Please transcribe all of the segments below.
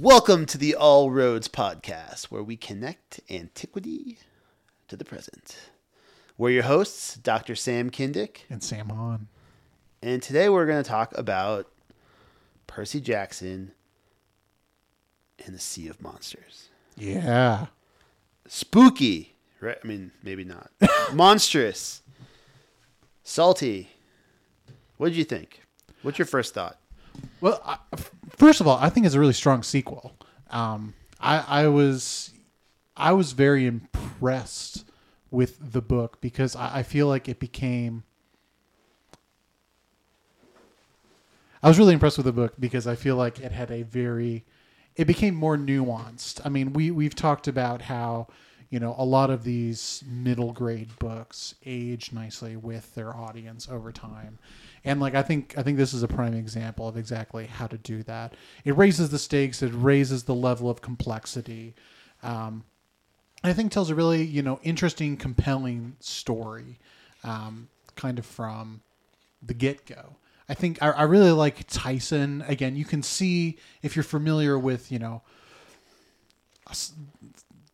Welcome to the All Roads Podcast, where we connect antiquity to the present. We're your hosts, Dr. Sam Kindick, and Sam Hahn. and today we're going to talk about Percy Jackson and the Sea of Monsters. Yeah. Spooky, right? I mean, maybe not. Monstrous, salty. What did you think? What's your first thought? Well, I, first of all, I think it's a really strong sequel. Um, I, I was, I was very impressed with the book because I, I feel like it became. I was really impressed with the book because I feel like it had a very, it became more nuanced. I mean, we we've talked about how, you know, a lot of these middle grade books age nicely with their audience over time. And like I think I think this is a prime example of exactly how to do that. It raises the stakes, it raises the level of complexity. Um, I think tells a really you know interesting, compelling story, um, kind of from the get go. I think I, I really like Tyson. Again, you can see if you're familiar with you know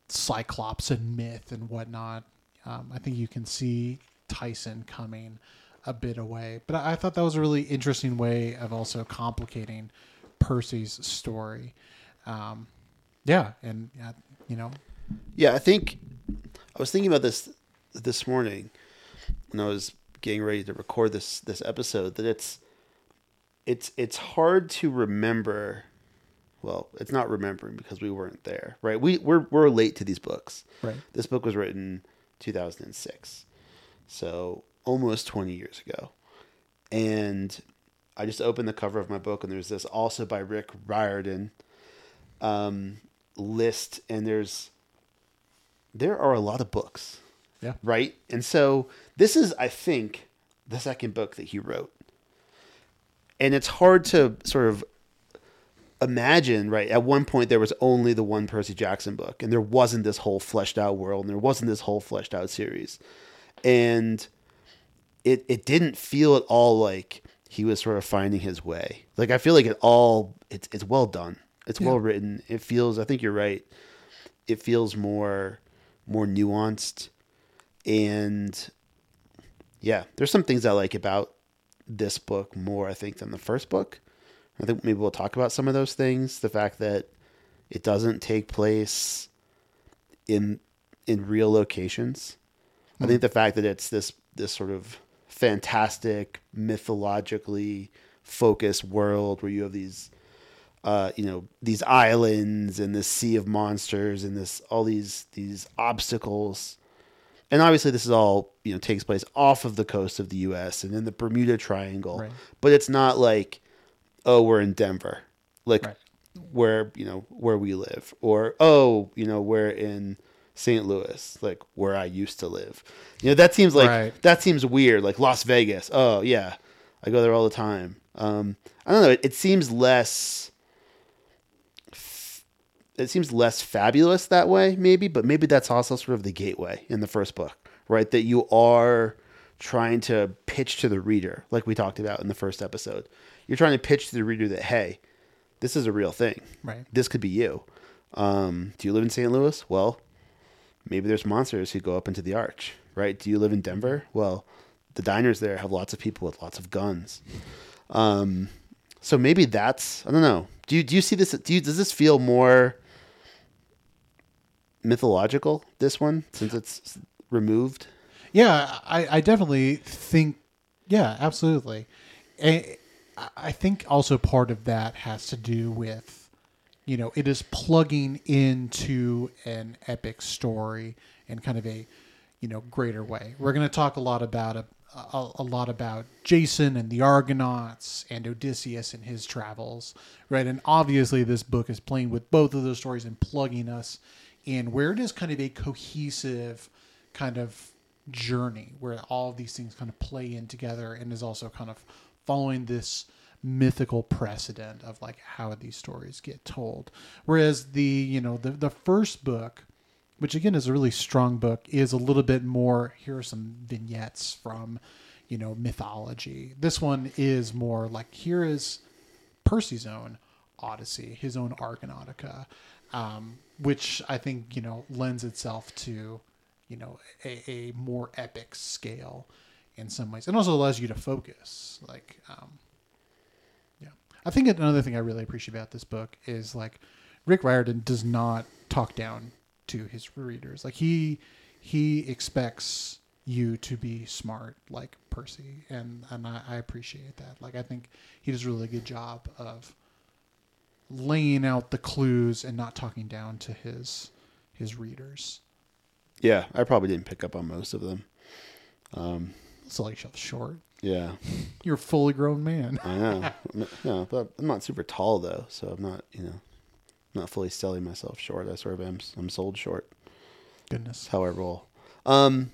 Cyclops and myth and whatnot. Um, I think you can see Tyson coming a bit away, but I, I thought that was a really interesting way of also complicating Percy's story. Um, yeah, and uh, you know, Yeah, I think I was thinking about this this morning when I was getting ready to record this this episode that it's it's it's hard to remember well, it's not remembering because we weren't there, right? We we're we're late to these books. right? This book was written 2006. So, almost 20 years ago. And I just opened the cover of my book and there's this also by Rick Riordan um, list and there's there are a lot of books, Yeah, right? And so this is I think the second book that he wrote. And it's hard to sort of imagine, right? At one point, there was only the one Percy Jackson book, and there wasn't this whole fleshed out world, and there wasn't this whole fleshed out series. And it it didn't feel at all like he was sort of finding his way. Like I feel like it all it's it's well done. It's Yeah. well written. It feels I think you're right. It feels more more nuanced and yeah, there's some things I like about this book more I think than the first book. I think maybe we'll talk about some of those things. The fact that it doesn't take place in in real locations. I hmm. think the fact that it's this this sort of fantastic, mythologically focused world where you have these uh, you know, these islands and this sea of monsters and this all these these obstacles. And obviously this is all, you know, takes place off of the coast of the US and in the Bermuda Triangle. Right. But it's not like oh, we're in Denver. Like Right. where, you know, where we live or oh, you know, we're in St. Louis, like where I used to live. You know, that seems like Right. that seems weird. Like Las Vegas. Oh yeah, I go there all the time. Um, I don't know. It, it seems less. It seems less fabulous that way, maybe, but maybe that's also sort of the gateway in the first book, right? That you are trying to pitch to the reader, like we talked about in the first episode. You're trying to pitch to the reader that hey, this is a real thing. right. This could be you. Um, do you live in St. Louis? Well, maybe there's monsters who go up into the arch, right? Do you live in Denver? Well, the diners there have lots of people with lots of guns. Um, so maybe that's I don't know. Do you do you see this? Do you does this feel more mythological? This one since it's removed. Yeah, I, I definitely think, yeah, absolutely. I, I think also part of that has to do with, you know, it is plugging into an epic story in kind of a, you know, greater way. We're going to talk a lot about a, a, a lot about Jason and the Argonauts and Odysseus and his travels, right? And obviously, this book is playing with both of those stories and plugging us in where it is kind of a cohesive kind of journey where all of these things kind of play in together and is also kind of following this mythical precedent of like how these stories get told whereas the you know the the first book which again is a really strong book is a little bit more here are some vignettes from you know mythology this one is more like here is percy's own odyssey, his own Argonautica, um, which I think you know lends itself to you know a, a more epic scale in some ways, and also allows you to focus. Like, um, I think another thing I really appreciate about this book is like Rick Riordan does not talk down to his readers. Like he he expects you to be smart like Percy, and and I, I appreciate that. Like I think he does a really good job of laying out the clues and not talking down to his his readers. Yeah, I probably didn't pick up on most of them. Um, Sell yourself short. Yeah, You're a fully grown man. I know. no, but I'm not super tall though, so I'm not, you know, not fully selling myself short. I sort of am. I'm sold short. Goodness. That's how I roll. Um,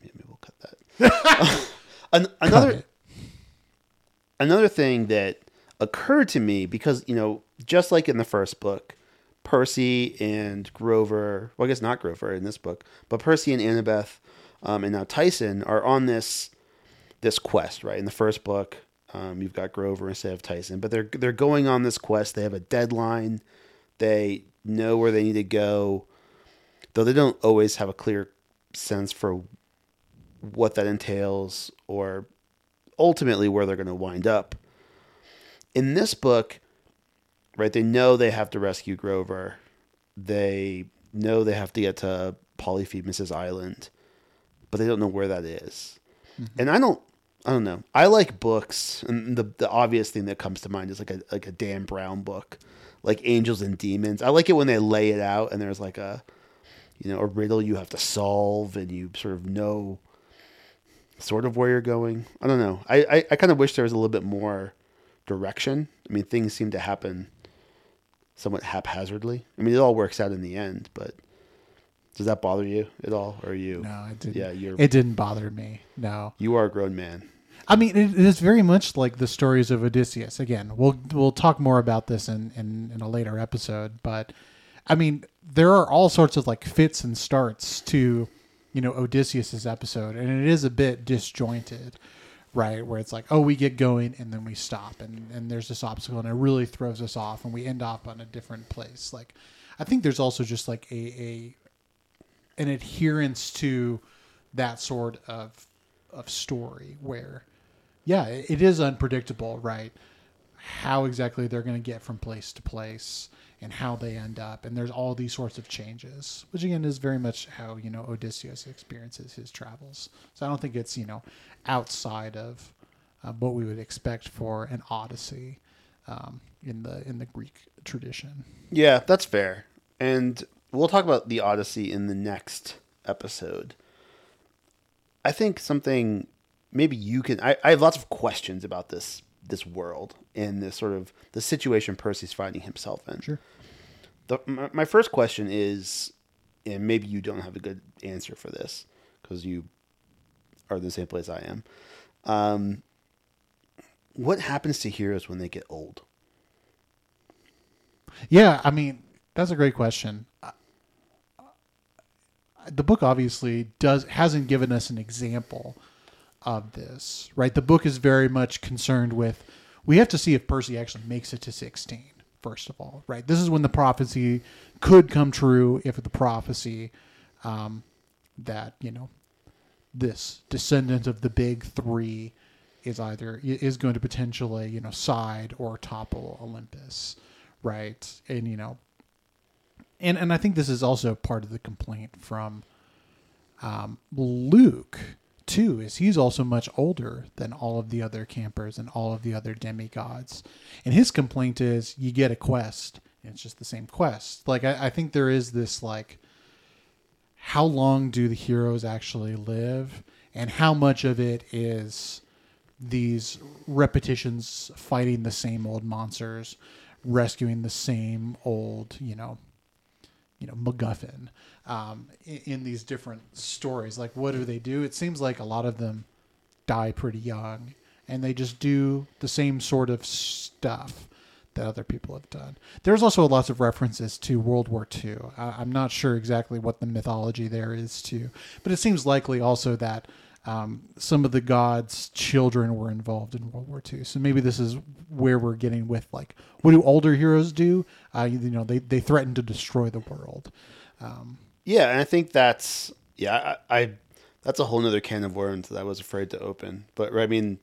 yeah, maybe we'll cut that. An- another Cut another thing that occurred to me because you know, just like in the first book, Percy and Grover. Well, I guess not Grover in this book, but Percy and Annabeth, um, and now Tyson are on this this quest. Right in the first book, um, you've got Grover instead of Tyson, but they're they're going on this quest. They have a deadline. They know where they need to go, though they don't always have a clear sense for what that entails or ultimately where they're going to wind up. In this book, right, they know they have to rescue Grover. They know they have to get to Polyphemus' island, but they don't know where that is. And I don't I don't know. I like books and the the obvious thing that comes to mind is like a like a Dan Brown book, like Angels and Demons. I like it when they lay it out and there's like a you know, a riddle you have to solve and you sort of know sort of where you're going. I don't know. I, I, I kind of wish there was a little bit more direction. I mean, things seem to happen somewhat haphazardly. I mean, it all works out in the end, but does that bother you at all? Or are you? No, it didn't. Yeah, you're It didn't bother me. No. you are a grown man. I mean, it, is very much like the stories of Odysseus. Again, we'll we'll talk more about this in, in, in a later episode. But I mean, there are all sorts of like fits and starts to, you know, Odysseus's episode, and it is a bit disjointed, right? Where it's like, oh, we get going and then we stop, and and there's this obstacle, and it really throws us off, and we end up on a different place. Like, I think there's also just like a a an adherence to that sort of of story where yeah it is unpredictable right how exactly they're going to get from place to place and how they end up and there's all these sorts of changes which again is very much how you know odysseus experiences his travels so i don't think it's you know outside of uh, what we would expect for an odyssey um, in the in the greek tradition Yeah, that's fair. And we'll talk about the Odyssey in the next episode. I think something maybe you can I, I have lots of questions about this this world and this sort of the situation Percy's finding himself in. Sure. The, my, my first question is, and maybe you don't have a good answer for this because you are in the same place I am. Um, what happens to heroes when they get old? Yeah, I mean that's a great question. The book obviously does hasn't given us an example of this, right? The book is very much concerned with we have to see if Percy actually makes it to 16 first of all, right? This is when the prophecy could come true if the prophecy um, that, you know, this descendant of the big 3 is either is going to potentially, you know, side or topple Olympus right and you know and and i think this is also part of the complaint from um, luke too is he's also much older than all of the other campers and all of the other demigods. And his complaint is you get a quest and it's just the same quest. Like i, I think there is this like how long do the heroes actually live? And how much of it is these repetitions fighting the same old monsters rescuing the same old you know you know MacGuffin um, in, in these different stories. Like, what do they do? It seems like a lot of them die pretty young, and they just do the same sort of stuff that other people have done. There's also lots of references to World War II. I, I'm not sure exactly what the mythology there is too, but it seems likely also that um, some of the gods' children were involved in World War II. So maybe this is where we're getting with like, what do older heroes do? Uh, you know, they they threaten to destroy the world. Um, Yeah, and I think that's yeah, I, I that's a whole other can of worms that I was afraid to open. But I mean,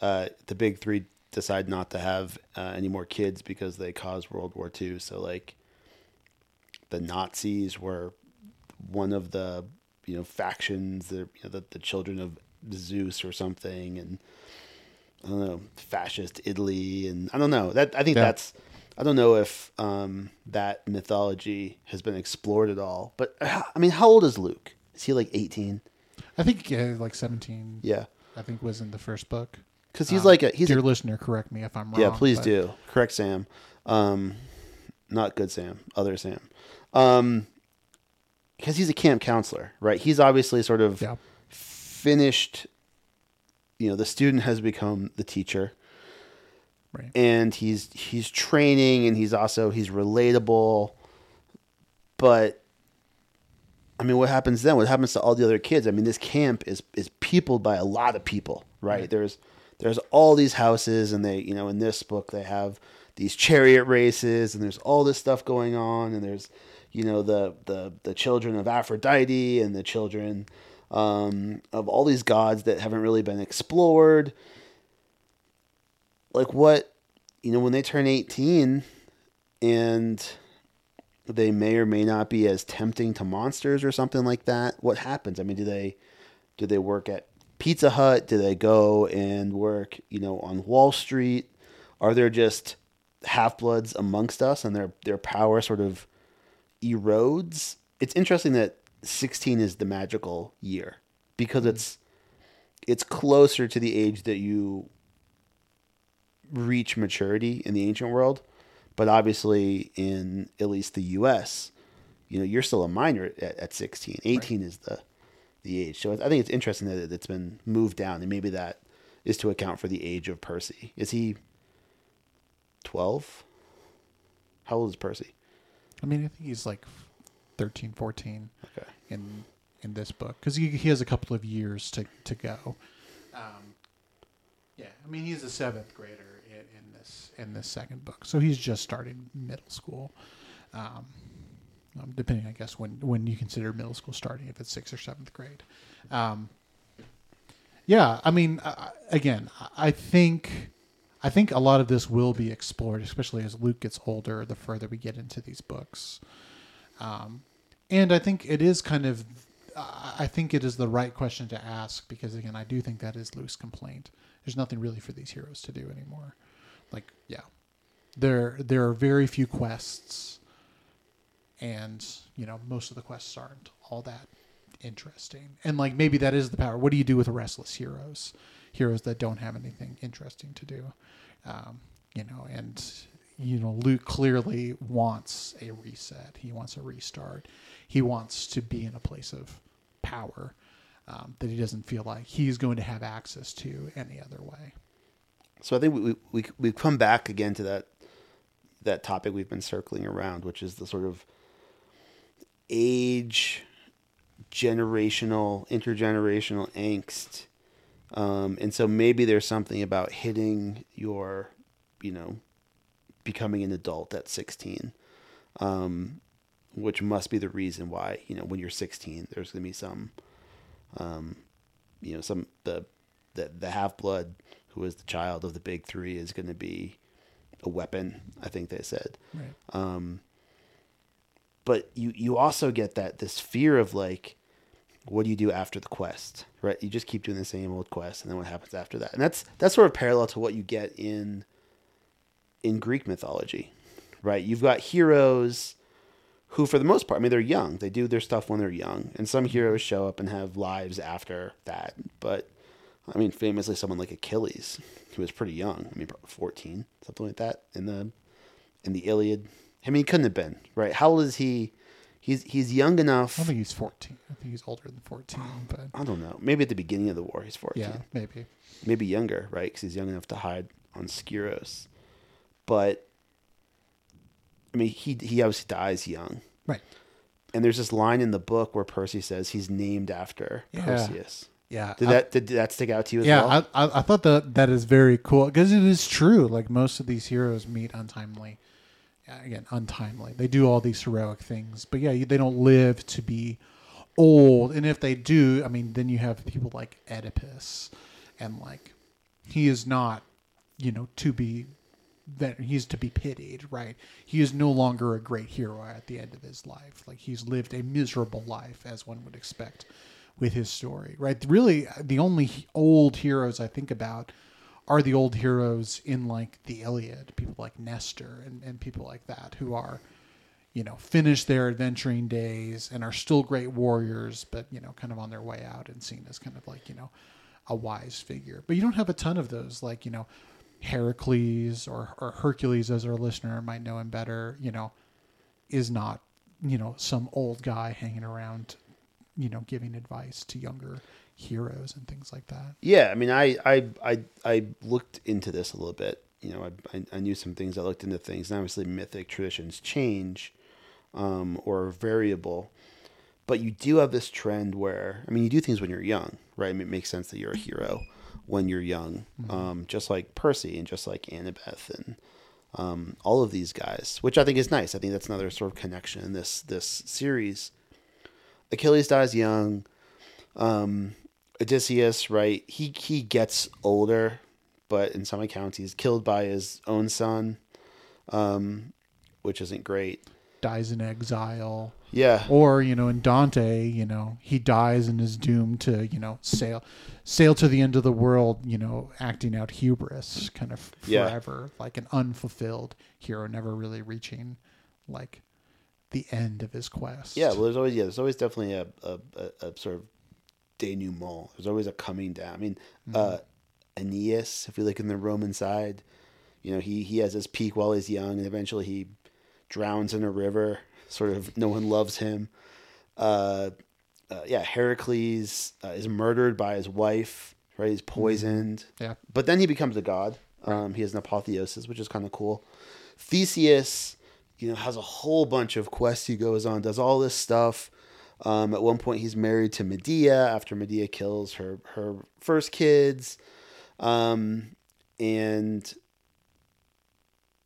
uh, the big three decide not to have uh, any more kids because they caused World War II. So like, the Nazis were one of the you know factions, the you know, the, the children of Zeus or something, and I don't know, fascist Italy, and I don't know that I think Yeah. that's. I don't know if um, that mythology has been explored at all, but I mean, how old is Luke? Is he like eighteen? I think uh, like 17. Yeah, I think was in the first book. because he's Um, like a he's dear a, listener, correct me if I'm wrong. yeah. Please but- do correct Sam, um, not good Sam, other Sam, um, because he's a camp counselor, right? He's obviously sort of Yeah, finished. You know, the student has become the teacher. right. and he's he's training and he's also he's relatable but i mean what happens then what happens to all the other kids i mean this camp is is peopled by a lot of people right Right. there's there's all these houses and they you know in this book they have these chariot races and there's all this stuff going on and there's you know the the the children of aphrodite and the children um, of all these gods that haven't really been explored. Like what you know when they turn 18 and they may or may not be as tempting to monsters or something like that what happens? I mean do they do they work at pizza hut? Do they go and work you know on wall street? Are there just half-bloods amongst us and their their power sort of erodes it's interesting that 16 is the magical year because mm-hmm. it's it's closer to the age that you reach maturity in the ancient world, but obviously in at least the U.S., you know, you're still a minor at, at 16. 18 is the the age. So I think it's interesting that it's been moved down, and maybe that is to account for the age of Percy. Is he 12? How old is Percy? I mean, I think he's like 13, 14 Okay. in in this book because he, he has a couple of years to to go. Um, yeah, I mean, he's a seventh grader in, in this in this second book, so he's just starting middle school. Um, um, depending, I guess, when when you consider middle school starting, if it's sixth or seventh grade. Um, yeah, I mean, I- again, I think. I think a lot of this will be explored, especially as Luke gets older, the further we get into these books. Um, and I think it is kind of, I think it is the right question to ask because again, I do think that is Luke's complaint. There's nothing really for these heroes to do anymore. Like, yeah, there there are very few quests, and you know most of the quests aren't all that interesting. And like maybe that is the power. What do you do with restless heroes? Heroes that don't have anything interesting to do, um, you know, and you know Luke clearly wants a reset. He wants a restart. He wants to be in a place of power um, that he doesn't feel like he's going to have access to any other way. So I think we, we we come back again to that that topic we've been circling around, which is the sort of age, generational, intergenerational angst. Um, and so maybe there's something about hitting your, you know, becoming an adult at 16, um, which must be the reason why, you know, when you're 16, there's going to be some, um, you know, some, the, the, the half blood who is the child of the big three is going to be a weapon, I think they said. Right. Um, but you you also get that this fear of like, what do you do after the quest? Right? You just keep doing the same old quest, and then what happens after that? And that's that's sort of parallel to what you get in in Greek mythology, right? You've got heroes who, for the most part, I mean, they're young. They do their stuff when they're young, and some mm-hmm. heroes show up and have lives after that. But I mean, famously, someone like Achilles, who was pretty young. I mean, fourteen, something like that, in the in the Iliad. I mean, he couldn't have been right. How old is he? He's he's young I enough. don't think he's 14. I think he's older than 14, but I don't know. Maybe at the beginning of the war, he's fourteen. yeah, maybe. Maybe younger, right? Because he's young enough to hide on Skyros. But I mean, he he obviously dies young. Right. And there's this line in the book where Percy says he's named after Yeah. Perseus. Yeah, Did I- that did that stick out to you as yeah, well? I, I I thought that that is very cool because it is true. Like most of these heroes meet untimely. Yeah, Again, untimely. They do all these heroic things, but yeah, they don't live to be old. And if they do, I mean, then you have people like Oedipus, and like he is not, you know, to be that he's to be pitied, right? He is no longer a great hero at the end of his life. Like he's lived a miserable life, as one would expect with his story, right? Really, the only old heroes I think about are the old heroes in like the Iliad, people like Nestor and, and people like that who are, you know, finished their adventuring days and are still great warriors, but, you know, kind of on their way out and seen as kind of like, you know, a wise figure. But you don't have a ton of those, like, you know, Heracles or, or Hercules, as our listener might know him better, you know, is not, you know, some old guy hanging around, you know, giving advice to younger heroes and things like that. Yeah, I mean, I I I I looked into this a little bit. You know, I I, I knew some things. I looked into things, and obviously, mythic traditions change, um, or variable. But you do have this trend where, I mean, you do things when you're young, right? I mean, it makes sense that you're a hero when you're young, um, just like Percy and just like Annabeth and um, all of these guys, which I think is nice. I think that's another sort of connection in this this series. Achilles dies young. Um, Odysseus, right? He he gets older, but in some accounts he's killed by his own son, um, which isn't great. Dies in exile. Yeah, Or, you know, in Dante, you know, he dies and is doomed to, you know, sail sail to the end of the world, you know, acting out hubris kind of Yeah. forever, like an unfulfilled hero, never really reaching like the end of his quest. yeah. Well, there's always yeah, there's always definitely a a, a, a sort of denouement. There's always a coming down. I mean, uh, Aeneas, if we look in the Roman side, you know, he he has his peak while he's young, and eventually he drowns in a river. Sort of, no one loves him. Uh, uh, yeah, Heracles uh, is murdered by his wife. Right, he's poisoned. Yeah. But then he becomes a god. Um, he has an apotheosis, which is kind of cool. Theseus, you know, has a whole bunch of quests he goes on, does all this stuff. Um, at one point, he's married to Medea after Medea kills her her first kids, um, and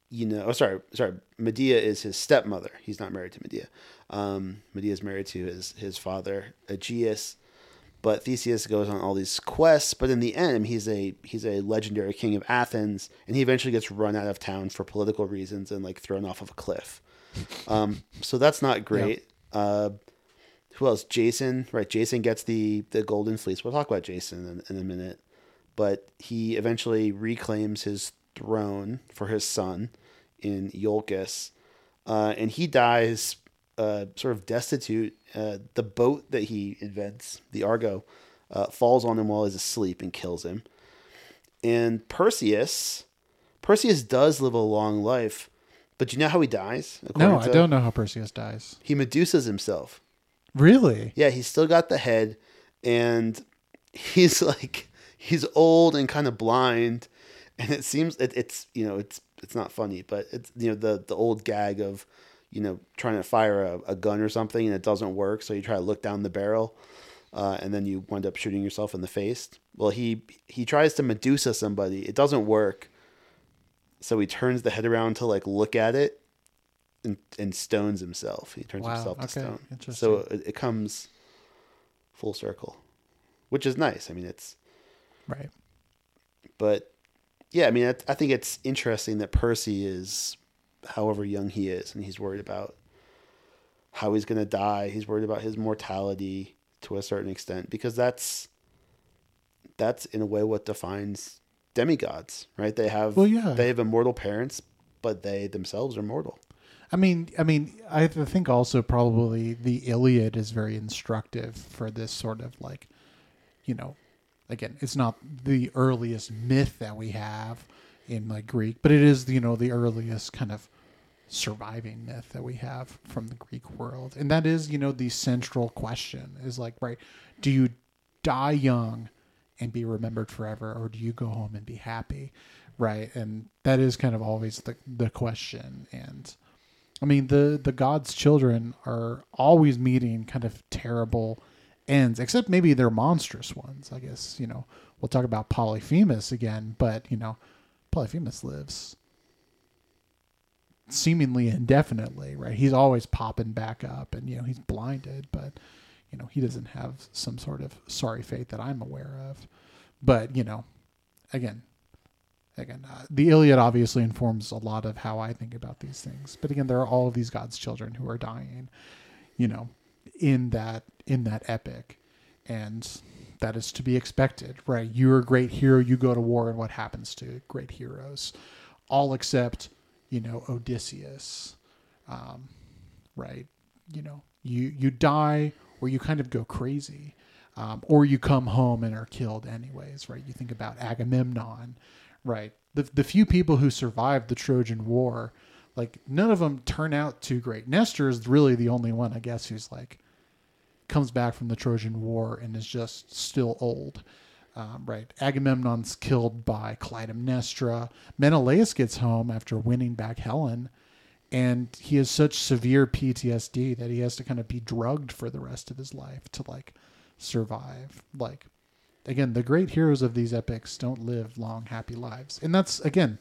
you know, oh sorry, sorry, Medea is his stepmother. He's not married to Medea. Um, Medea is married to his his father Aegeus. But Theseus goes on all these quests, but in the end, he's a he's a legendary king of Athens, and he eventually gets run out of town for political reasons and like thrown off of a cliff. Um, so that's not great. Uh, who else? Jason, right? Jason gets the the golden fleece. We'll talk about Jason in, in a minute, but he eventually reclaims his throne for his son in Iolcus, uh, and he dies uh, sort of destitute. Uh, the boat that he invents, the Argo, uh, falls on him while he's asleep and kills him. And Perseus, Perseus does live a long life, but you know how he dies? No, I don't know how Perseus dies. He Medusas himself. Really? Yeah, he's still got the head, and he's like he's old and kind of blind, and it seems it, it's you know it's it's not funny, but it's you know the the old gag of you know trying to fire a, a gun or something and it doesn't work, so you try to look down the barrel, uh, and then you wind up shooting yourself in the face. Well, he he tries to Medusa somebody, it doesn't work, so he turns the head around to like look at it. And, and stones himself. He turns Wow, himself to stone. So it, it comes full circle, which is nice. I mean, it's Right. but yeah, I mean, I, I think it's interesting that Percy is, however young he is, and he's worried about how he's going to die. He's worried about his mortality to a certain extent because that's that's in a way what defines demigods, right? They have Well, yeah. they have immortal parents, but they themselves are mortal. I mean, I mean, I think also probably the Iliad is very instructive for this sort of like, you know, again, it's not the earliest myth that we have in like Greek, but it is you know the earliest kind of surviving myth that we have from the Greek world, and that is you know the central question is like right, do you die young and be remembered forever, or do you go home and be happy, right? And that is kind of always the the question, and I mean, the the God's children are always meeting kind of terrible ends, except maybe they're monstrous ones. I guess you know we'll talk about Polyphemus again, but you know Polyphemus lives seemingly indefinitely, right? He's always popping back up, and you know he's blinded, but you know he doesn't have some sort of sorry fate that I'm aware of. But you know, again, again, uh, the Iliad obviously informs a lot of how I think about these things. But again, there are all of these God's children who are dying, you know, in that in that epic, and that is to be expected, right? You're a great hero. You go to war, and what happens to great heroes? All except, you know, Odysseus, um, right? You know, you you die or you kind of go crazy. Um, or you come home and are killed anyways, right? You think about Agamemnon, right? The the few people who survived the Trojan War, like none of them turn out too great. Nestor is really the only one, I guess, who's like comes back from the Trojan War and is just still old. Um, right, Agamemnon's killed by Clytemnestra. Menelaus gets home after winning back Helen, and he has such severe PTSD that he has to kind of be drugged for the rest of his life to like survive. Like, again, the great heroes of these epics don't live long, happy lives. And that's, again,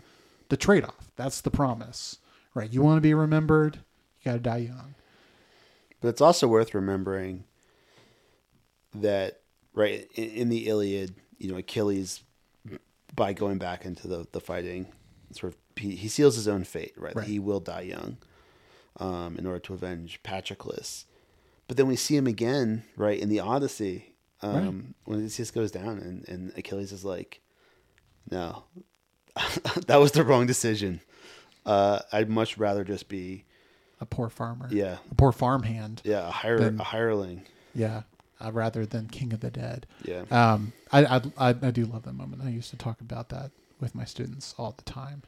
the trade off. That's the promise, right? You want to be remembered, you got to die young. But it's also worth remembering that, right, in, in the Iliad, you know, Achilles, by going back into the, the fighting, sort of, he, he seals his own fate, right? Right. He will die young um, in order to avenge Patroclus. But then we see him again, right, in the Odyssey, um, Right. when Odysseus goes down, and, and Achilles is like, no, that was the wrong decision. Uh, I'd much rather just be, A poor farmer. yeah, A poor farmhand. yeah, a, hire, Then- a hireling. Yeah. Uh, rather than King of the Dead. Yeah. Um, I, I, I, I do love that moment. I used to talk about that with my students all the time.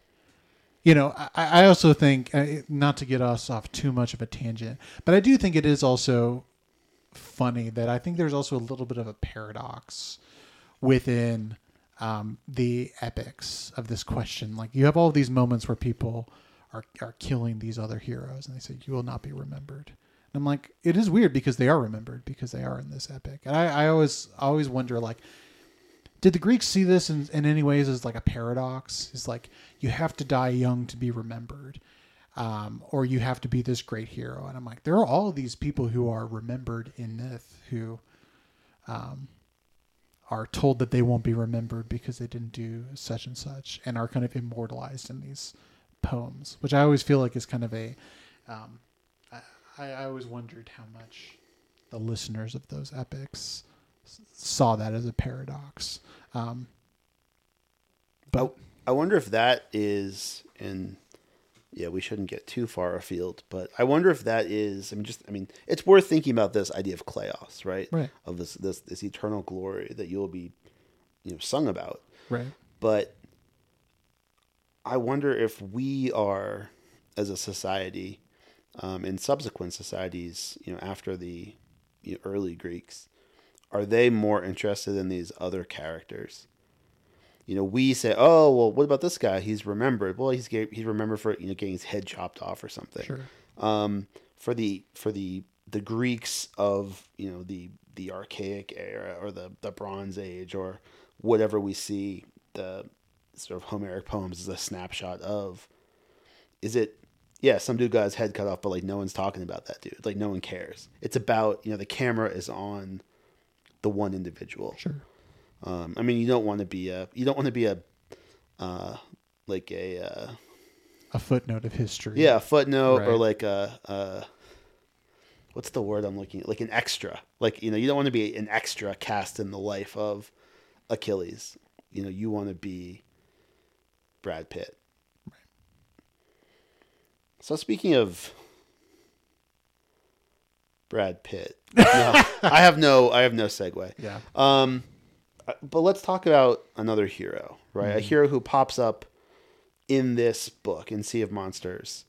You know, I, I also think, uh, not to get us off too much of a tangent, but I do think it is also funny that I think there's also a little bit of a paradox within um, the epics of this question. Like, you have all these moments where people are, are killing these other heroes and they say, You will not be remembered. And I'm like, it is weird because they are remembered because they are in this epic. And I, I always always wonder like did the Greeks see this in, in any ways as like a paradox? It's like you have to die young to be remembered, um, or you have to be this great hero. And I'm like, there are all these people who are remembered in myth who um, are told that they won't be remembered because they didn't do such and such, and are kind of immortalized in these poems, which I always feel like is kind of a. Um, I, I always wondered how much the listeners of those epics saw that as a paradox. Um, But I wonder if that is, and yeah, we shouldn't get too far afield, but I wonder if that is. I mean, just I mean, it's worth thinking about this idea of kleos, right? Right. Of this this this eternal glory that you'll be, you know, sung about. right. But I wonder if we are, as a society, um, in subsequent societies, you know, after the you know, early Greeks, are they more interested in these other characters? You know, we say, "Oh, well, what about this guy? He's remembered. Well, he's he's remembered for you know getting his head chopped off or something." Sure. um, for the for the the Greeks of you know the the archaic era or the the Bronze Age or whatever we see the sort of Homeric poems as a snapshot of. Is it? Yeah, some dude got his head cut off, but like no one's talking about that dude. Like no one cares. It's about you know the camera is on the one individual. Sure. Um, I mean, you don't want to be a you don't want to be a uh, like a uh, A footnote of history. yeah, a footnote or like a, a what's the word I'm looking at? Like an extra. Like you know, you don't want to be an extra cast in the life of Achilles. You know, you want to be Brad Pitt. So speaking of Brad Pitt, no, I have no, I have no segue. Yeah. Um, but let's talk about another hero, right? A hero who pops up in this book in Sea of Monsters.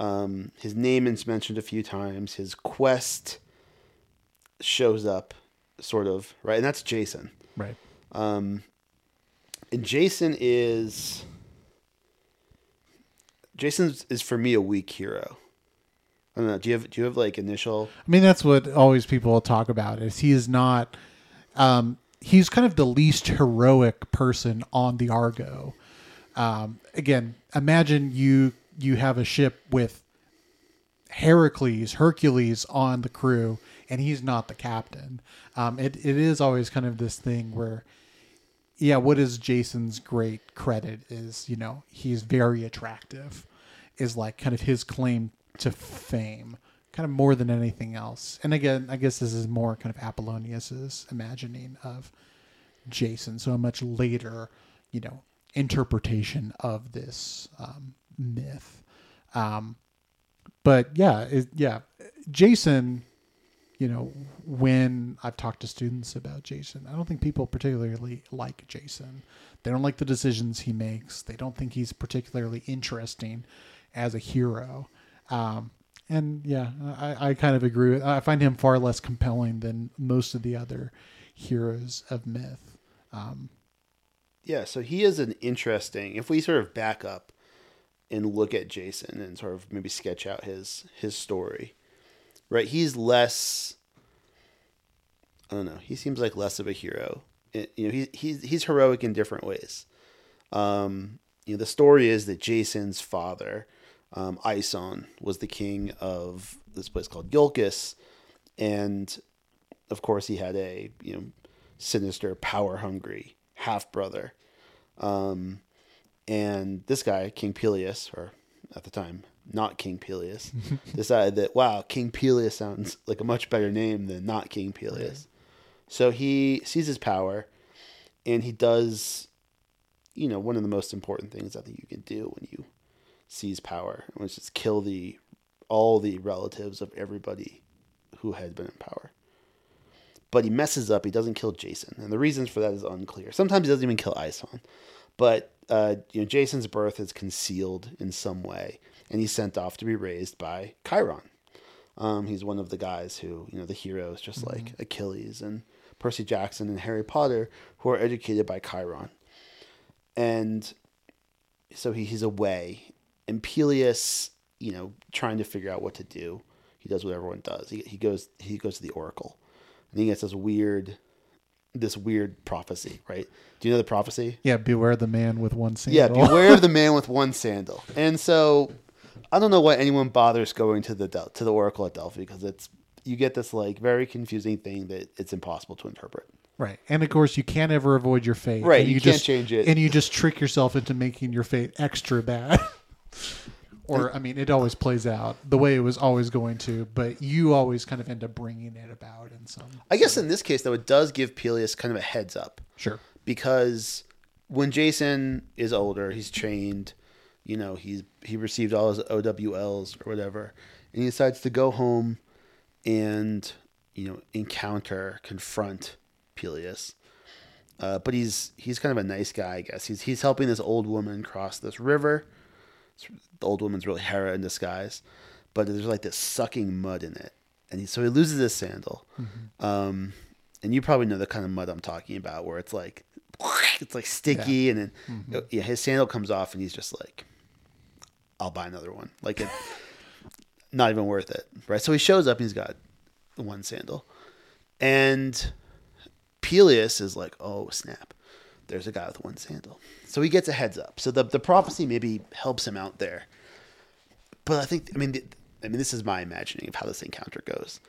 Um, his name is mentioned a few times. His quest shows up, sort of, right? And that's Jason. Right. Um, and Jason is Jason is for me a weak hero. I don't know. Do you have do you have like initial? I mean, that's what always people talk about is he is not. Um, he's kind of the least heroic person on the Argo. Um, again, imagine you you have a ship with Heracles, Hercules on the crew, and he's not the captain. Um, it it is always kind of this thing where, yeah, what is Jason's great credit is you know he's very attractive, is like kind of his claim to fame, kind of more than anything else. And again, I guess this is more kind of Apollonius's imagining of Jason, so a much later, you know, interpretation of this um, myth. Um, but yeah, it, yeah, Jason. You know, when I've talked to students about Jason, I don't think people particularly like Jason. They don't like the decisions he makes. They don't think he's particularly interesting as a hero. Um, and yeah, I, I kind of agree. With, I find him far less compelling than most of the other heroes of myth. Um, Yeah, so he is an interesting. If we sort of back up and look at Jason and sort of maybe sketch out his his story, right? He's less. I don't know. He seems like less of a hero. It- you know, he, he's he's heroic in different ways. Um, you know, the story is that Jason's father, um, Aeson, was the king of this place called Iolcus, and of course he had a you know sinister, power hungry half brother. Um, and this guy, King Pelias, or at the time, not King Pelias, decided that, wow, King Pelias sounds like a much better name than not King Pelias. So he seizes power and he does, you know, one of the most important things I think you can do when you seize power, which is kill the all the relatives of everybody who had been in power but he messes up. He doesn't kill Jason, and the reasons for that is unclear. Sometimes he doesn't even kill Aeson, but uh, you know Jason's birth is concealed in some way, and he's sent off to be raised by Chiron. Um, he's one of the guys who you know the heroes, just like Achilles and Percy Jackson and Harry Potter, who are educated by Chiron, and so he, he's away, and Pelias, you know, trying to figure out what to do. He does what everyone does. He, he goes he goes to the oracle and he gets this weird this weird prophecy, right? Do you know the prophecy? yeah, beware the man with one Yeah, beware of the man with one sandal. And so I don't know why anyone bothers going to the Del- to the oracle at Delphi because it's you get this like very confusing thing that it's impossible to interpret. Right. And of course, you can't ever avoid your fate. Right, And you can't just, change it. And you just trick yourself into making your fate extra bad. or, I mean, it always plays out the way it was always going to, but you always kind of end up bringing it about in some. I guess in this case though it does give Pelias kind of a heads up Sure. because when Jason is older, he's trained, you know, he's he received all his OWLs or whatever, and he decides to go home and you know encounter, confront Pelias. Uh, but he's he's kind of a nice guy, I guess. He's he's helping this old woman cross this river. The old woman's really Hera in disguise, but there's like this sucking mud in it, and he, so he loses his sandal. Um, and you probably know the kind of mud I'm talking about, where it's like it's like sticky, and then yeah, his sandal comes off, and he's just like, "I'll buy another one." Like it, not even worth it, right? So he shows up, and he's got one sandal, and Pelias is like, "Oh snap, there's a guy with one sandal." So he gets a heads up. So the the prophecy maybe helps him out there, but I think I mean the, I mean this is my imagining of how this encounter goes,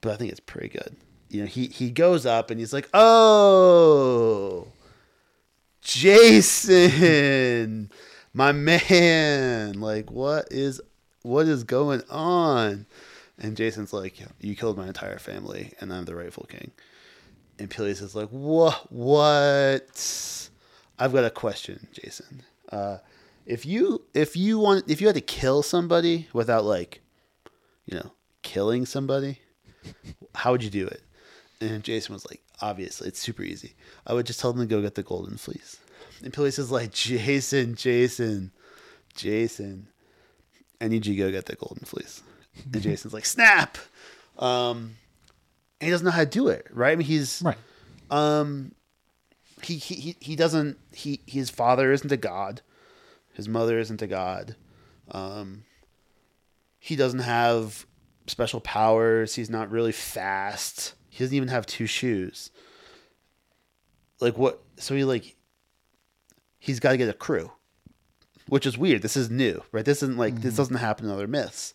but I think it's pretty good. You know, he he goes up and he's like, "Oh, Jason, my man, like what is what is going on?" And Jason's like, "You killed my entire family, and I'm the rightful king." And Pelias is like, "What? What? I've got a question, Jason. Uh, if you if you want if you had to kill somebody without like, you know, killing somebody, how would you do it?" And Jason was like, "Obviously, it's super easy. I would just tell them to go get the golden fleece." And Pelias is like, "Jason, Jason, Jason, I need you to go get the golden fleece." And Jason's like, "Snap!" Um, and he doesn't know how to do it, right? I mean, he's Right. um he he he, he doesn't he his father isn't a god his mother isn't a god um he doesn't have special powers. He's not really fast. He doesn't even have two shoes. Like what? So he like he's got to get a crew, which is weird. This is new, right? This isn't like this doesn't happen in other myths.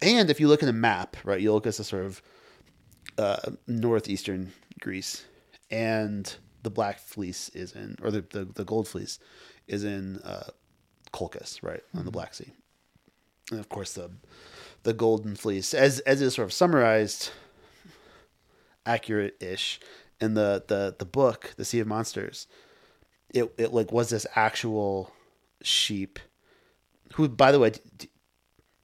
And if you look at a map, right, you look at the sort of uh, northeastern Greece, and the Black Fleece is in, or the the, the Gold Fleece is in uh, Colchis, right, on the Black Sea, and of course the the Golden Fleece, as as is sort of summarized, accurate ish, in the the the book, The Sea of Monsters. It it like was this actual sheep, who by the way,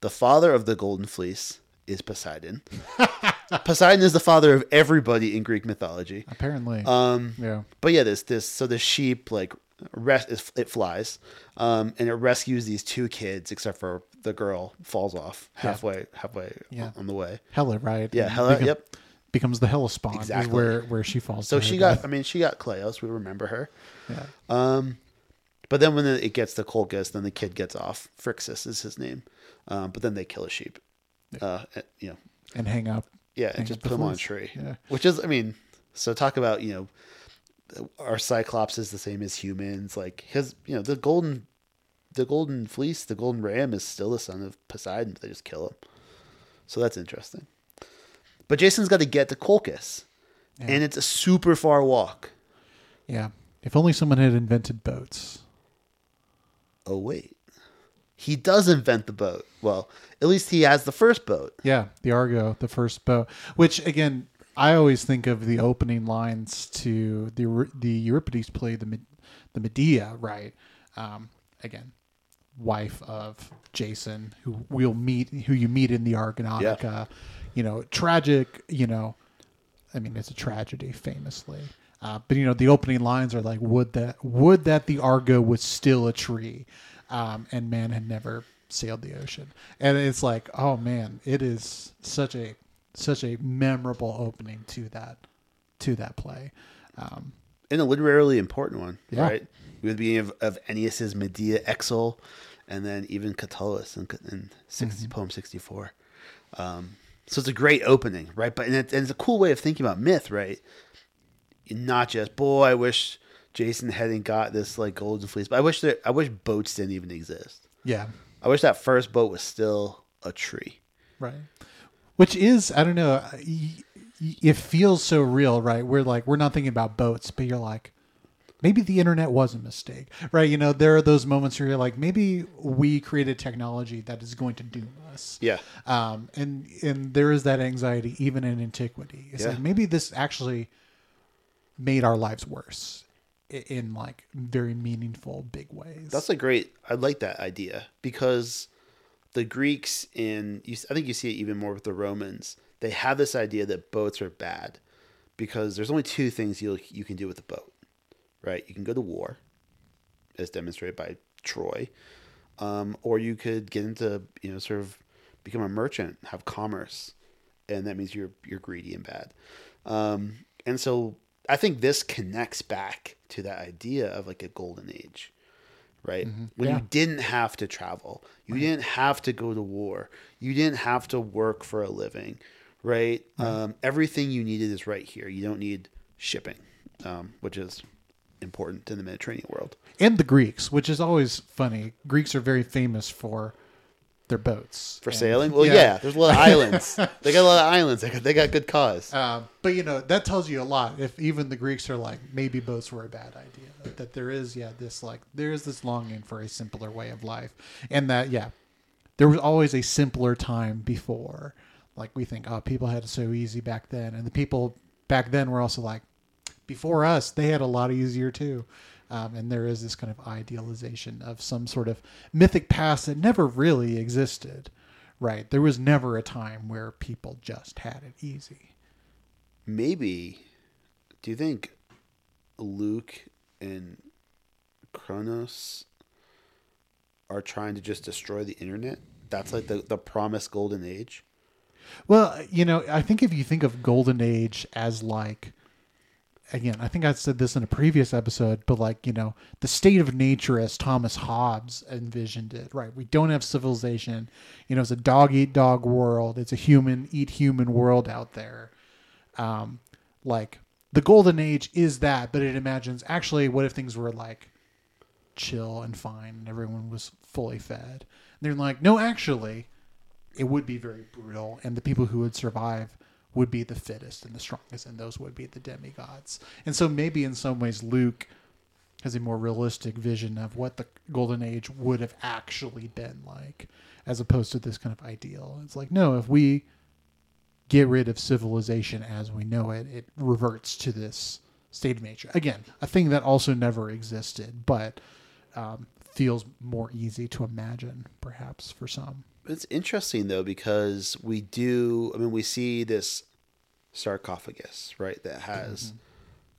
the father of the Golden Fleece is Poseidon. Poseidon is the father of everybody in Greek mythology. Apparently. Um, yeah. but yeah, this this so the sheep like res- it flies, um, and it rescues these two kids, except for the girl falls off halfway halfway Yeah. on the way. Helle, right? Yeah, Helle. yep. Becomes the Hellespont Exactly. is where where she falls. So she got. death. I mean, she got Kleos. We remember her. Yeah. Um, but then when it gets to Colchis, then the kid gets off. Phrixus is his name. Um, but then they kill a sheep. Uh, you know, and hang up. yeah, Hang and just put him on a tree. Yeah. Which is, I mean, so talk about you know, our Cyclops is the same as humans. Like his, you know, the golden, the golden fleece, the golden ram is still the son of Poseidon, but they just kill him. So that's interesting. But Jason's got to get to Colchis, Yeah. and it's a super far walk. Yeah. If only someone had invented boats. Oh wait, he does invent the boat. Well, at least he has the first boat. Yeah, the Argo, the first boat. Which again, I always think of the opening lines to the the Euripides play, the the Medea, right? Um, again, wife of Jason, who we'll meet, who you meet in the Argonautica. You know, tragic. You know, I mean, it's a tragedy, famously. Uh, but you know, the opening lines are like, "Would that would that the Argo was still a tree, um, and man had never sailed the ocean." And it's like, oh man, it is such a such a memorable opening to that to that play. Um, and a literarily important one, Yeah. right? With the beginning of, of Ennius's Medea Exul, and then even Catullus in, in 60, Mm-hmm. poem sixty four. Um, so it's a great opening, right? But and, it, and it's a cool way of thinking about myth, right? Not just boy, I wish Jason hadn't got this like golden fleece, but I wish that I wish boats didn't even exist. yeah, I wish that first boat was still a tree. right. Which is, I don't know, it feels so real, right? We're like, we're not thinking about boats, but you're like, maybe the internet was a mistake, right? You know, there are those moments where you're like, maybe we created technology that is going to doom us. Yeah. Um, and and there is that anxiety even in antiquity. It's Yeah. like maybe this actually made our lives worse in like very meaningful, big ways. That's a great. I like that idea because the Greeks and you, I think you see it even more with the Romans. They have this idea that boats are bad because there's only two things you you can do with a boat, right? You can go to war, as demonstrated by Troy, um, or you could get into you know sort of become a merchant, have commerce, and that means you're you're greedy and bad. Um, and so I think this connects back to that idea of like a golden age, right? When Yeah. you didn't have to travel, you didn't have to go to war, you didn't have to work for a living, right? Um, everything you needed is right here. You don't need shipping, um, which is important in the Mediterranean world. and the Greeks, which is always funny. Greeks are very famous for their boats For And- sailing? Well, yeah. there's a lot of islands. they got a lot of islands. They got, they got good cause. Uh, but you know that tells you a lot. If even the Greeks are like, maybe boats were a bad idea. That there is, yeah, this like there is this longing for a simpler way of life, and that yeah, there was always a simpler time before. Like we think, oh, people had it so easy back then, and the people back then were also like, before us, they had a lot easier too. Um, and there is this kind of idealization of some sort of mythic past that never really existed, right? There was never a time where people just had it easy. Maybe, do you think Luke and Kronos are trying to just destroy the internet? That's like the, the promised golden age. Well, you know, I think if you think of Golden Age as like again, I think I said this in a previous episode, but like, you know, the state of nature as Thomas Hobbes envisioned it, right? We don't have civilization. You know, it's a dog eat dog world. It's a human eat human world out there. Um, like the golden age is that, but it imagines actually what if things were like chill and fine and everyone was fully fed. And they're like, no, actually, it would be very brutal, and the people who would survive would be the fittest and the strongest, and those would be the demigods. And so maybe in some ways, Luke has a more realistic vision of what the golden age would have actually been like, as opposed to this kind of ideal. It's like, no, if we get rid of civilization as we know it, it reverts to this state of nature. Again, a thing that also never existed, but um, feels more easy to imagine, perhaps, for some. It's interesting though because we do. I mean, we see this sarcophagus, right? That has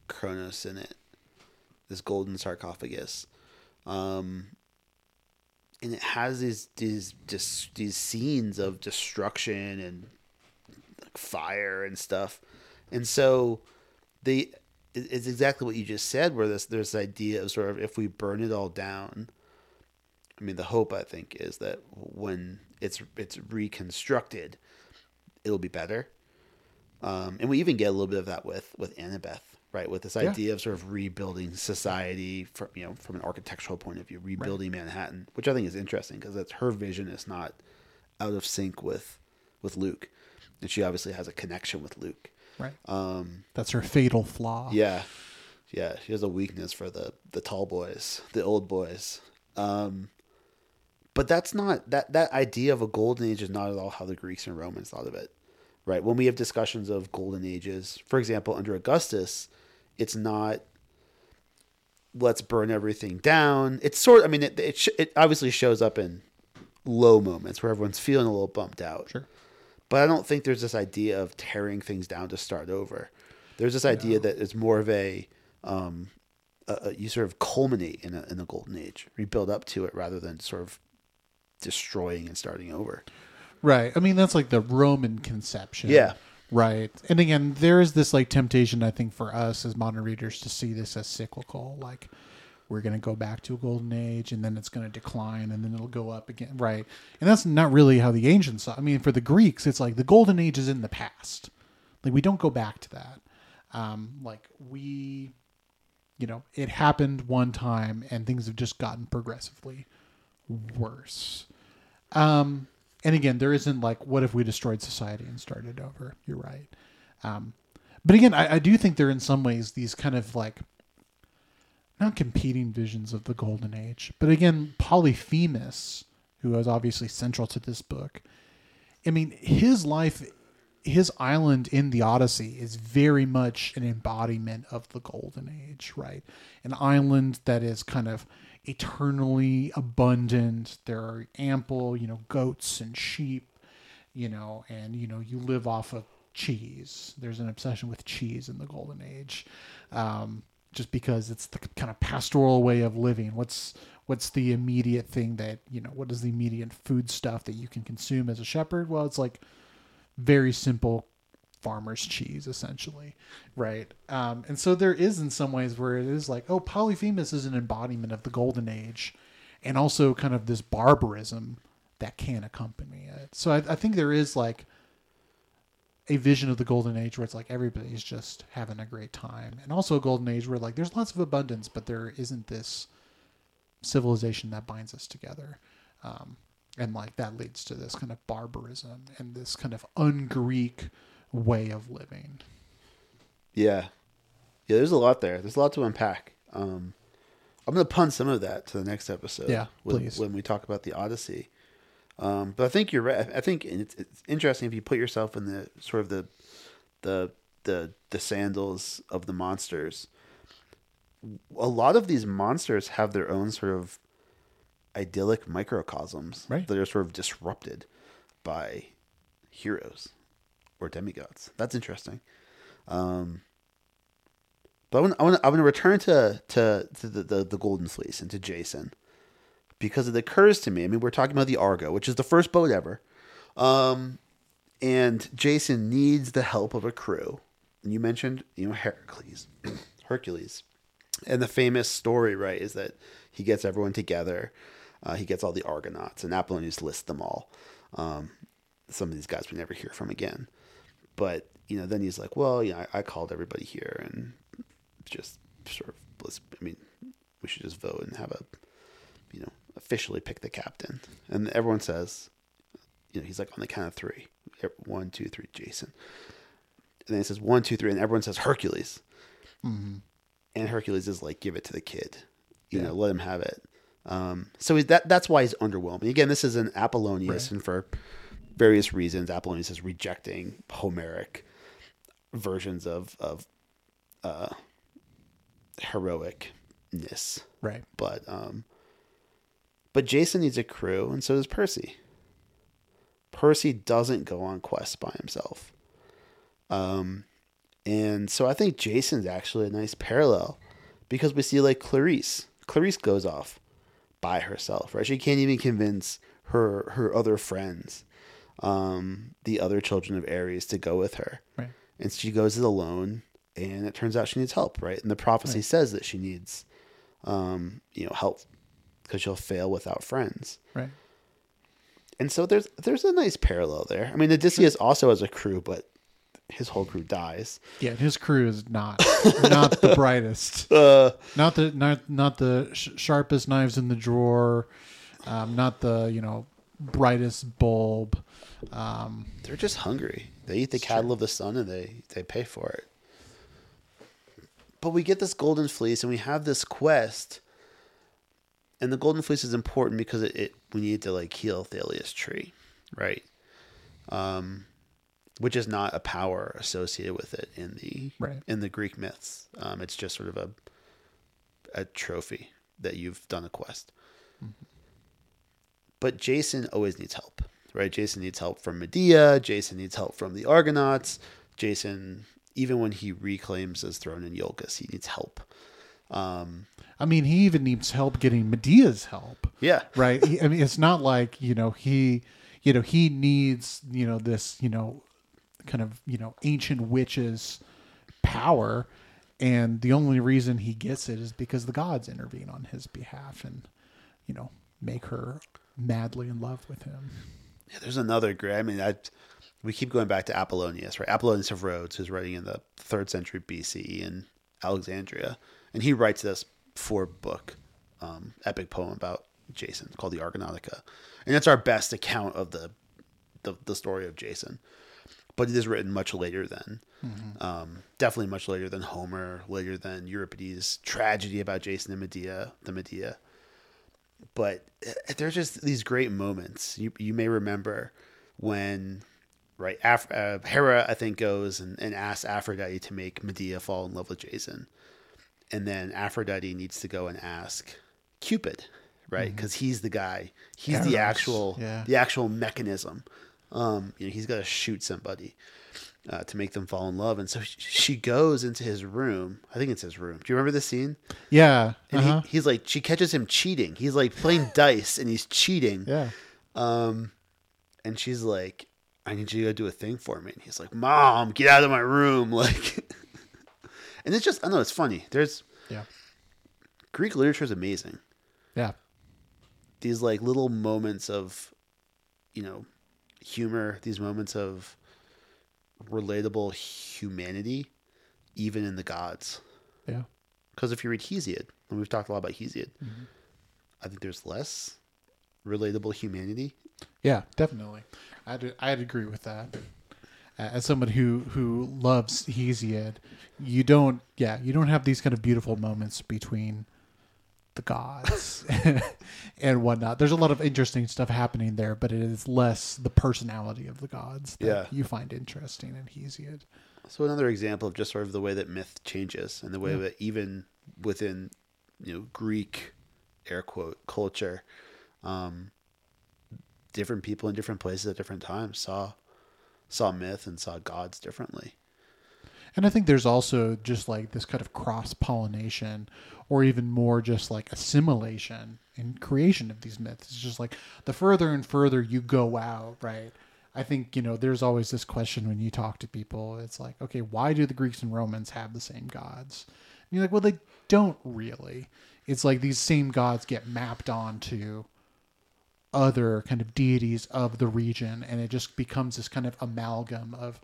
Kronos in it. This golden sarcophagus, um, and it has these these just these scenes of destruction and like fire and stuff, and so the it's exactly what you just said. Where this there's this idea of sort of if we burn it all down, I mean, the hope I think is that when it's it's reconstructed, it'll be better. Um, and we even get a little bit of that with with Annabeth, right? With this Yeah. idea of sort of rebuilding society from you know from an architectural point of view, rebuilding Manhattan, which I think is interesting because that's her vision is not out of sync with with Luke, and she obviously has a connection with Luke. Right. Um, That's her fatal flaw. yeah, yeah. She has a weakness for the the tall boys, the old boys. Um, but that's not that that idea of a golden age is not at all how the Greeks and Romans thought of it, right? When we have discussions of golden ages, for example, under Augustus, it's not let's burn everything down. It's sort. I mean, it it, sh- it obviously shows up in low moments where everyone's feeling a little bumped out. Sure. But I don't think there's this idea of tearing things down to start over. There's this idea that it's more of a, um, a, a- you sort of culminate in a, in a golden age, you build up to it rather than sort of destroying and starting over. Right. I mean, that's like the Roman conception. Yeah. Right. And again, there is this like temptation, I think, for us as modern readers to see this as cyclical. Like, we're going to go back to a golden age and then it's going to decline and then it'll go up again. Right. And that's not really how the ancients saw I mean, for the Greeks, it's like the golden age is in the past. Like, we don't go back to that. Um, like, we, you know, it happened one time and things have just gotten progressively worse. Um, and again, there isn't like, what if we destroyed society and started over? You're right. Um, but again, I, I do think there are in some ways these kind of like not competing visions of the golden age, but again, Polyphemus, who is obviously central to this book. I mean, his life, his island in the Odyssey is very much an embodiment of the golden age, right? An island that is kind of eternally abundant. There are ample, you know, goats and sheep, you know, and you know, you live off of cheese. There's an obsession with cheese in the golden age. Um, just because it's the kind of pastoral way of living. What's what's the immediate thing that you know? What is the immediate food stuff that you can consume as a shepherd? Well, it's like very simple farmer's cheese, essentially, right? Um, and so there is in some ways where it is like, oh, Polyphemus is an embodiment of the golden age, and also kind of this barbarism that can accompany it. So I, I think there is like a vision of the golden age where it's like everybody's just having a great time and also a golden age where like there's lots of abundance but there isn't this civilization that binds us together um, and like that leads to this kind of barbarism and this kind of un-greek way of living Yeah. Yeah, there's a lot there. There's a lot to unpack. Um, I'm going to pun some of that to the next episode. Yeah, when, please. When we talk about the Odyssey. Um, but I think you're right. I think it's, it's interesting if you put yourself in the sort of the, the, the, the sandals of the monsters. A lot of these monsters have their own sort of idyllic microcosms Right. that are sort of disrupted by heroes or demigods. That's interesting. Um, but I want, I I to return to to, to the, the the Golden Fleece and to Jason because it occurs to me. I mean, we're talking about the Argo, which is the first boat ever, um, and Jason needs the help of a crew And you mentioned you know Heracles, Hercules, and the famous story right is that he gets everyone together. Uh, he gets all the Argonauts, and Apollonius lists them all. Um, some of these guys we never hear from again. But you know, then he's like, "Well, you know, I, I called everybody here, and just sort of let's. I mean, we should just vote and have a, you know, officially pick the captain." And everyone says, you know, he's like on the count of three, one, two, three, Jason. And then he says one, two, three, and everyone says Hercules. And Hercules is like, give it to the kid, you Yeah. know, let him have it. Um, so that that's why he's underwhelming. Again, this is an Apollonius, Right. and for various reasons, Apollonius is rejecting Homeric versions of of uh, heroicness. Right. But um, but Jason needs a crew, and so does Percy. Percy doesn't go on quests by himself. Um, and so I think Jason's actually a nice parallel because we see like Clarisse. Clarisse goes off by herself, right? She can't even convince her her other friends, um, the other children of Ares, to go with her Right. and she goes it alone and it turns out she needs help right and the prophecy says that she needs um you know help because she'll fail without friends Right. and so there's there's a nice parallel there i mean odysseus also has a crew but his whole crew dies Yeah, his crew is not not the brightest. uh Not the not not the sh- sharpest knives in the drawer. Um, not the you know brightest bulb. Um, they're just hungry. They eat the cattle of the sun and they they pay for it. But we get this golden fleece and we have this quest. And the golden fleece is important because it, it we need to like heal Thalia's tree right? Um which is not a power associated with it in the Right. in the greek myths. Um it's just sort of a a trophy that you've done a quest. But jason always needs help right? Jason needs help from medea. Jason needs help from the argonauts. Jason even when he reclaims his throne in Iolcus, he needs help. Um I mean, he even needs help getting Medea's help. yeah. Right? He- i mean it's not like you know he you know he needs you know this you know kind of you know ancient witches power. And the only reason he gets it is because the gods intervene on his behalf and you know make her madly in love with him Yeah, there's another great. I mean, I, we keep going back to Apollonius, right? Apollonius of Rhodes, who's writing in the third century BCE in Alexandria, and he writes this four book um, epic poem about Jason called the Argonautica, and it's our best account of the the, the story of Jason. But it is written much later than, um, definitely much later than Homer, later than Euripides' tragedy about Jason and Medea, the Medea but uh, there's just these great moments. You you may remember when right Af- uh, Hera I think goes and, and asks Aphrodite to make Medea fall in love with Jason, and then Aphrodite needs to go and ask Cupid, right? Because he's the guy. He's the actual yeah. the actual mechanism. Um, you know, he's got to shoot somebody uh, to make them fall in love, and so she goes into his room. I think it's his room. Do you remember the scene? yeah And uh-huh. he, he's like, she catches him cheating. He's like playing dice and he's cheating. yeah Um, and she's like, I need you to go do a thing for me. And he's like, Mom, get out of my room. Like, and it's just, I know it's funny. There's yeah Greek literature is amazing. yeah These like little moments of, you know, humor, these moments of relatable humanity, even in the gods. yeah Because if you read Hesiod, and we've talked a lot about Hesiod, mm-hmm. I think there's less relatable humanity. Yeah, definitely. I'd I'd agree with that. As someone who who loves Hesiod, you don't yeah you don't have these kind of beautiful moments between the gods and whatnot. There's a lot of interesting stuff happening there, but it is less the personality of the gods that Yeah. you find interesting in Hesiod. So another example of just sort of the way that myth changes and the way that even within you know Greek air quote culture, um, different people in different places at different times saw saw myth and saw gods differently. And I think there's also just like this kind of cross pollination, or even more just like assimilation and creation of these myths. It's just like the further and further you go out, right? I think you know there's always this question when you talk to people. It's like, okay, why do the Greeks and Romans have the same gods? And you're like, well, they don't really. It's like these same gods get mapped onto other kind of deities of the region, and it just becomes this kind of amalgam of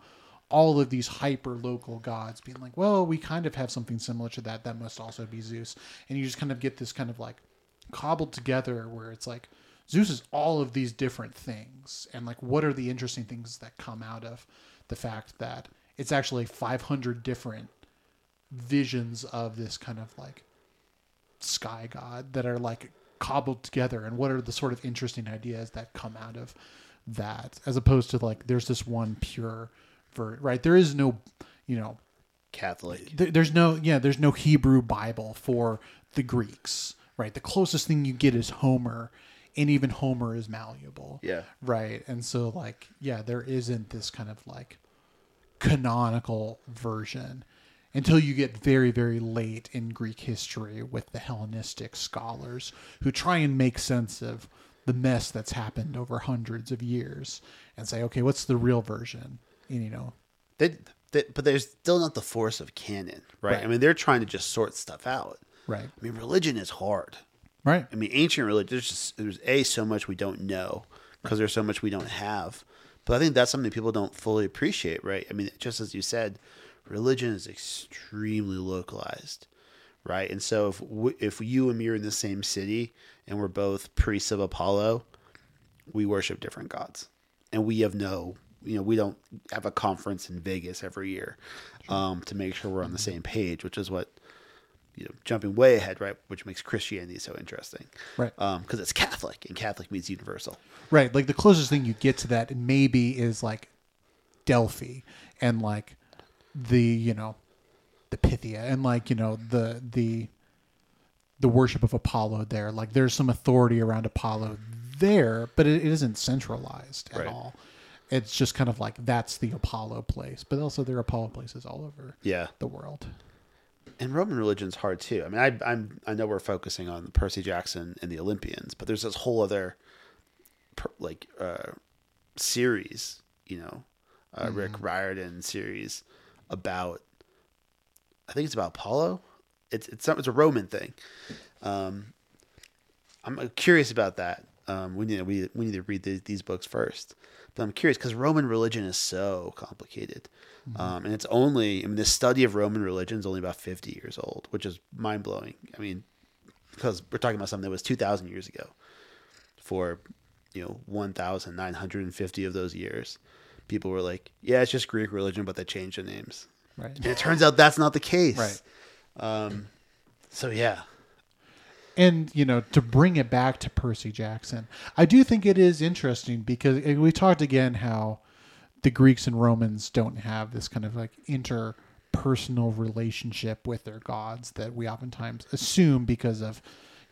all of these hyper local gods being like, well, we kind of have something similar to that. That must also be Zeus, and you just kind of get this kind of like cobbled together where it's like Zeus is all of these different things, and like what are the interesting things that come out of the fact that it's actually 500 different visions of this kind of like sky god that are like cobbled together? And what are the sort of interesting ideas that come out of that? As opposed to like there's this one pure ver- right there is no you know Catholic. there, there's no yeah there's no hebrew bible for the greeks right the closest thing you get is homer and even homer is malleable Yeah. right and so like yeah there isn't this kind of like canonical version until you get very very late in greek history with the hellenistic scholars who try and make sense of the mess that's happened over hundreds of years and say okay what's the real version you know They, they, but there's still not the force of canon, right? Right. I mean, they're trying to just sort stuff out. right I mean, religion is hard. right I mean, ancient religion. There's just there's a so much we don't know because there's so much we don't have. But I think that's something people don't fully appreciate, right? I mean, just as you said, religion is extremely localized, right? And so if w- if you and me are in the same city and we're both priests of Apollo, we worship different gods, and we have no, you know, we don't have a conference in Vegas every year um, to make sure we're on the same page, which is what you know, jumping way ahead, right? Which makes Christianity so interesting, Right. Because it's Catholic, and Catholic means universal. Right. Like the closest thing you get to that maybe is like Delphi and like the, you know, the Pythia and like, you know, the the the worship of Apollo there. Like there's some authority around Apollo there, but it, it isn't centralized at Right. all. It's just kind of like that's the Apollo place. But also there are Apollo places all over Yeah, the world. and Roman religion's hard too. I mean, I, I'm I know we're focusing on Percy Jackson and the Olympians, but there's this whole other per, like uh, series, you know, uh, Rick Riordan series about. I think it's about Apollo. It's it's it's a Roman thing. Um, I'm curious about that. Um, we need we we need to read these, these books first. But I'm curious because Roman religion is so complicated, um, and it's only I mean the study of Roman religion is only about 50 years old, which is mind blowing. I mean, because we're talking about something that was 2,000 years ago. For you know 1,950 of those years, people were like, "Yeah, it's just Greek religion, but they changed the names." Right. And it turns out that's not the case. Right. Um, so yeah, and you know to bring it back to Percy Jackson, I do think it is interesting because we talked again how the Greeks and Romans don't have this kind of like interpersonal relationship with their gods that we oftentimes assume because of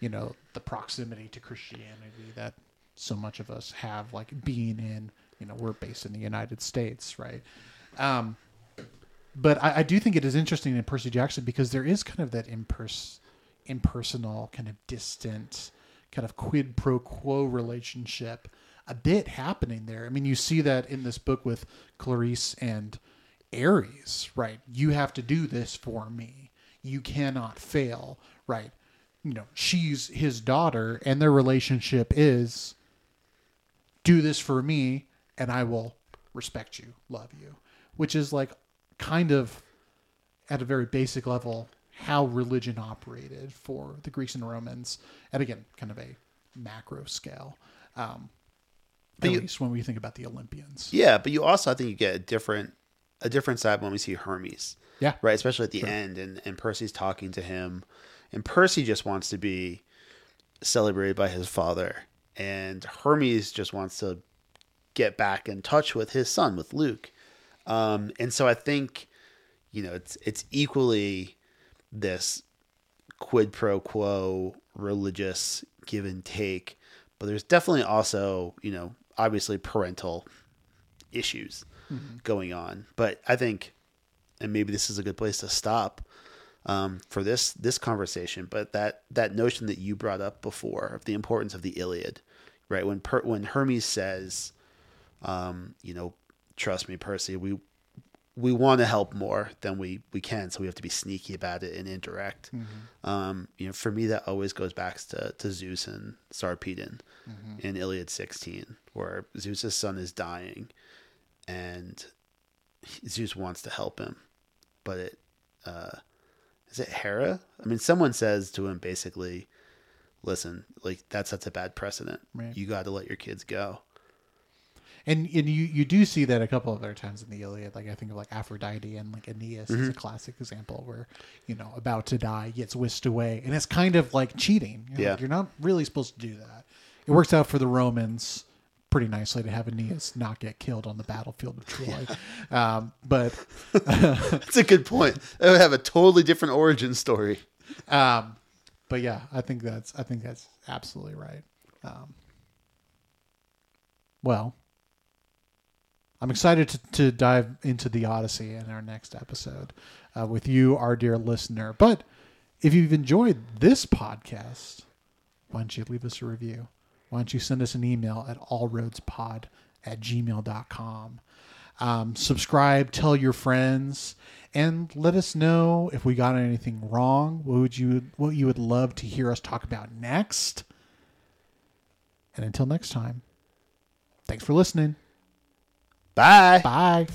you know the proximity to Christianity that so much of us have like being in you know we're based in the United States right? Um but I, I do think it is interesting in Percy Jackson because there is kind of that impers- impersonal, kind of distant, kind of quid pro quo relationship a bit happening there. I mean, you see that in this book with Clarisse and Ares, right? You have to do this for me. You cannot fail, right? You know, she's his daughter, and their relationship is do this for me, and I will respect you, love you, which is like kind of at a very basic level how religion operated for the Greeks and Romans, and again, kind of a macro scale. Um, at you- least when we think about the Olympians. yeah. But you also, I think, you get a different a different side when we see Hermes. Yeah. right? Especially at the end, and and Percy's talking to him, and Percy just wants to be celebrated by his father, and Hermes just wants to get back in touch with his son, with Luke, um, and so I think, you know, it's it's equally this quid pro quo religious give and take, but there's definitely also, you know, obviously parental issues going on. But I think, and maybe this is a good place to stop um, for this this conversation. But that that notion that you brought up before of the importance of the Iliad, right? When per, when Hermes says, Um, you know, trust me, Percy, we we want to help more than we we can, so we have to be sneaky about it and indirect. Um, you know, for me, that always goes back to to Zeus and Sarpedon in Iliad 16, where Zeus's son is dying, and Zeus wants to help him, but it uh, is it Hera? I mean, someone says to him basically, "Listen, like that sets a bad precedent. Right. You got to let your kids go." And and you you do see that a couple of other times in the Iliad. Like I think of like Aphrodite and like Aeneas is a classic example where you know about to die gets whisked away, and it's kind of like cheating. You know, Yeah. like, you're not really supposed to do that. It works out for the Romans pretty nicely to have Aeneas not get killed on the battlefield of Troy, um, but That's a good point. That would have a totally different origin story. um, but yeah, I think that's I think that's absolutely right. Um, well, I'm excited to, to dive into the Odyssey in our next episode uh, with you, our dear listener. But if you've enjoyed this podcast, why don't you leave us a review? Why don't you send us an email at allroadspod at gmail.com? Um, subscribe, tell your friends, and let us know if we got anything wrong. What would you what you would love to hear us talk about next? And until next time, thanks for listening. Bye. Bye.